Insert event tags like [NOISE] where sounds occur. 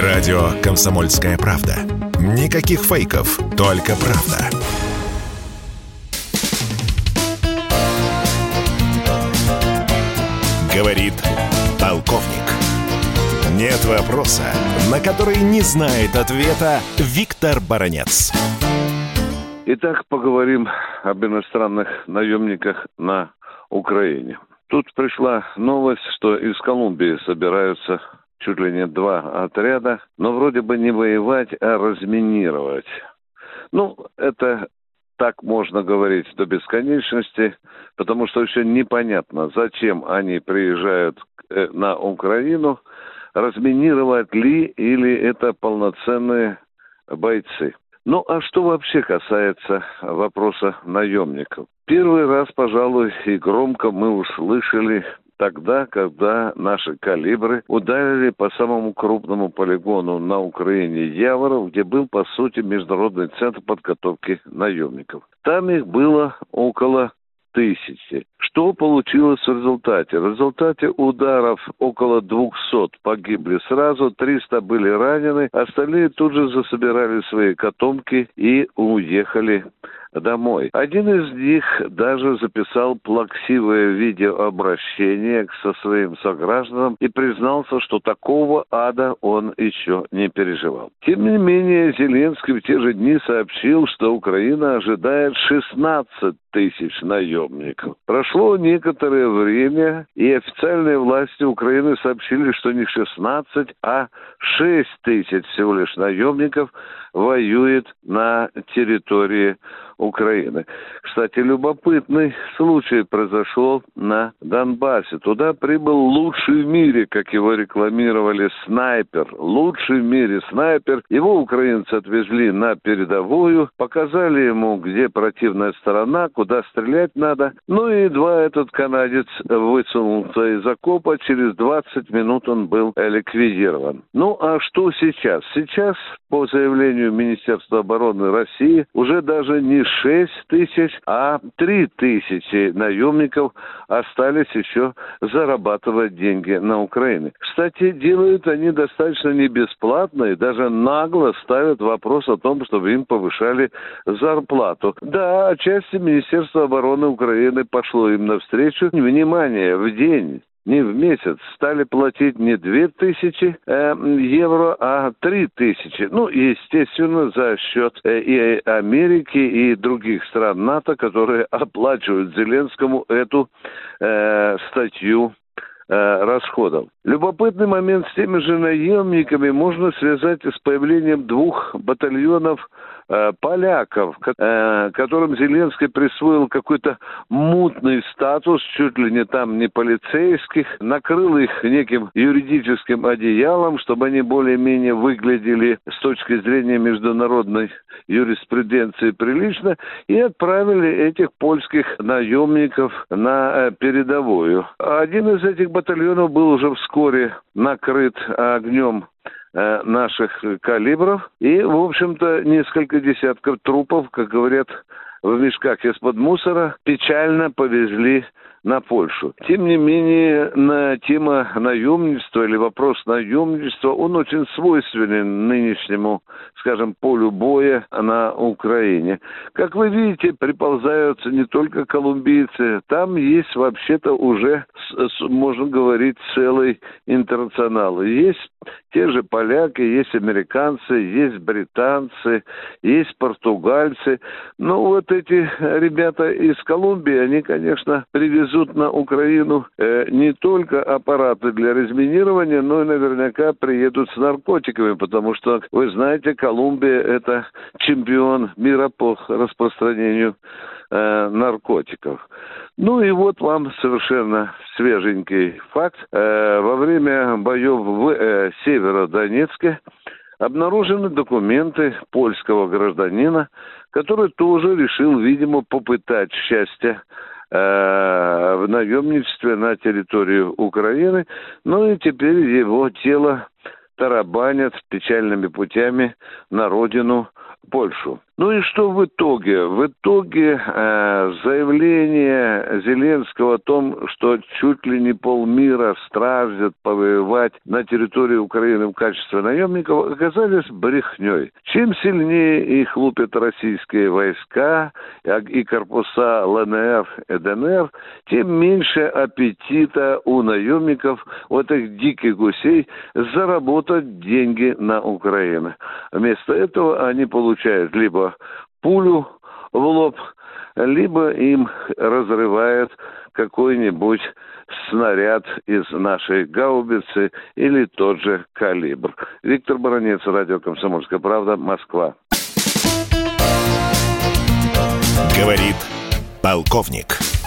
Радио «Комсомольская правда». Никаких фейков, только правда. Говорит полковник. Нет вопроса, на который не знает ответа Виктор Баранец. Итак, поговорим об иностранных наемниках на Украине. Тут пришла новость, что из Колумбии собираются чуть ли не два отряда, но вроде бы не воевать, а разминировать. Ну, это так можно говорить до бесконечности, потому что еще непонятно, зачем они приезжают э, на Украину, разминировать ли или это полноценные бойцы. Ну а что вообще касается вопроса наемников? Первый раз, пожалуй, и громко мы услышали тогда, когда наши калибры ударили по самому крупному полигону на Украине Яворов, где был, по сути, международный центр подготовки наемников. Там их было около тысячи. Что получилось в результате? В результате ударов около 200 погибли сразу, 300 были ранены, остальные тут же засобирали свои котомки и уехали домой. Один из них даже записал плаксивое видеообращение со своим согражданам и признался, что такого ада он еще не переживал. Тем не менее, Зеленский в те же дни сообщил, что Украина ожидает 16 тысяч наемников. Прошло некоторое время, и официальные власти Украины сообщили, что не 16, а 6 тысяч всего лишь наемников воюет на территории Украины. Кстати, любопытный случай произошел на Донбассе. Туда прибыл лучший в мире, как его рекламировали, снайпер. Лучший в мире снайпер. Его украинцы отвезли на передовую, показали ему, где противная сторона, куда стрелять надо. Ну и едва этот канадец высунулся из окопа, через 20 минут он был ликвидирован. Ну а что сейчас? Сейчас, по заявлению Министерства обороны России, уже даже не 6 тысяч, а 3 тысячи наемников остались еще зарабатывать деньги на Украине. Кстати, делают они достаточно не бесплатно и даже нагло ставят вопрос о том, чтобы им повышали зарплату. Да, отчасти Министерство обороны Украины пошло им навстречу. Внимание, в день не в месяц стали платить не две тысячи э, евро, а три тысячи. Ну, естественно, за счет э, и Америки, и других стран НАТО, которые [LAUGHS] оплачивают Зеленскому эту э, статью э, расходов. Любопытный момент с теми же наемниками можно связать с появлением двух батальонов поляков, э, которым Зеленский присвоил какой-то мутный статус, чуть ли не там не полицейских, накрыл их неким юридическим одеялом, чтобы они более-менее выглядели с точки зрения международной юриспруденции прилично, и отправили этих польских наемников на э, передовую. Один из этих батальонов был уже вскоре накрыт огнем Э, наших калибров. И, в общем-то, несколько десятков трупов, как говорят, в мешках из-под мусора печально повезли на Польшу. Тем не менее, на тема наемничества или вопрос наемничества, он очень свойственен нынешнему, скажем, полю боя на Украине. Как вы видите, приползаются не только колумбийцы, там есть вообще-то уже, можно говорить, целый интернационал. Есть те же поляки, есть американцы, есть британцы, есть португальцы. Но вот эти ребята из Колумбии, они, конечно, привезут везут на Украину э, не только аппараты для разминирования, но и наверняка приедут с наркотиками, потому что, вы знаете, Колумбия – это чемпион мира по распространению э, наркотиков. Ну и вот вам совершенно свеженький факт. Э, во время боев в э, Северодонецке обнаружены документы польского гражданина, который тоже решил, видимо, попытать счастье в наемничестве на территорию Украины. Ну и теперь его тело тарабанят печальными путями на родину Польшу. Ну и что в итоге? В итоге э, заявление Зеленского о том, что чуть ли не полмира страждет повоевать на территории Украины в качестве наемников, оказались брехней. Чем сильнее их лупят российские войска и корпуса ЛНР и ДНР, тем меньше аппетита у наемников, у этих диких гусей, заработать деньги на Украину. Вместо этого они получают либо пулю в лоб, либо им разрывает какой-нибудь снаряд из нашей гаубицы или тот же калибр. Виктор Баранец, радио «Комсомольская правда», Москва. Говорит полковник.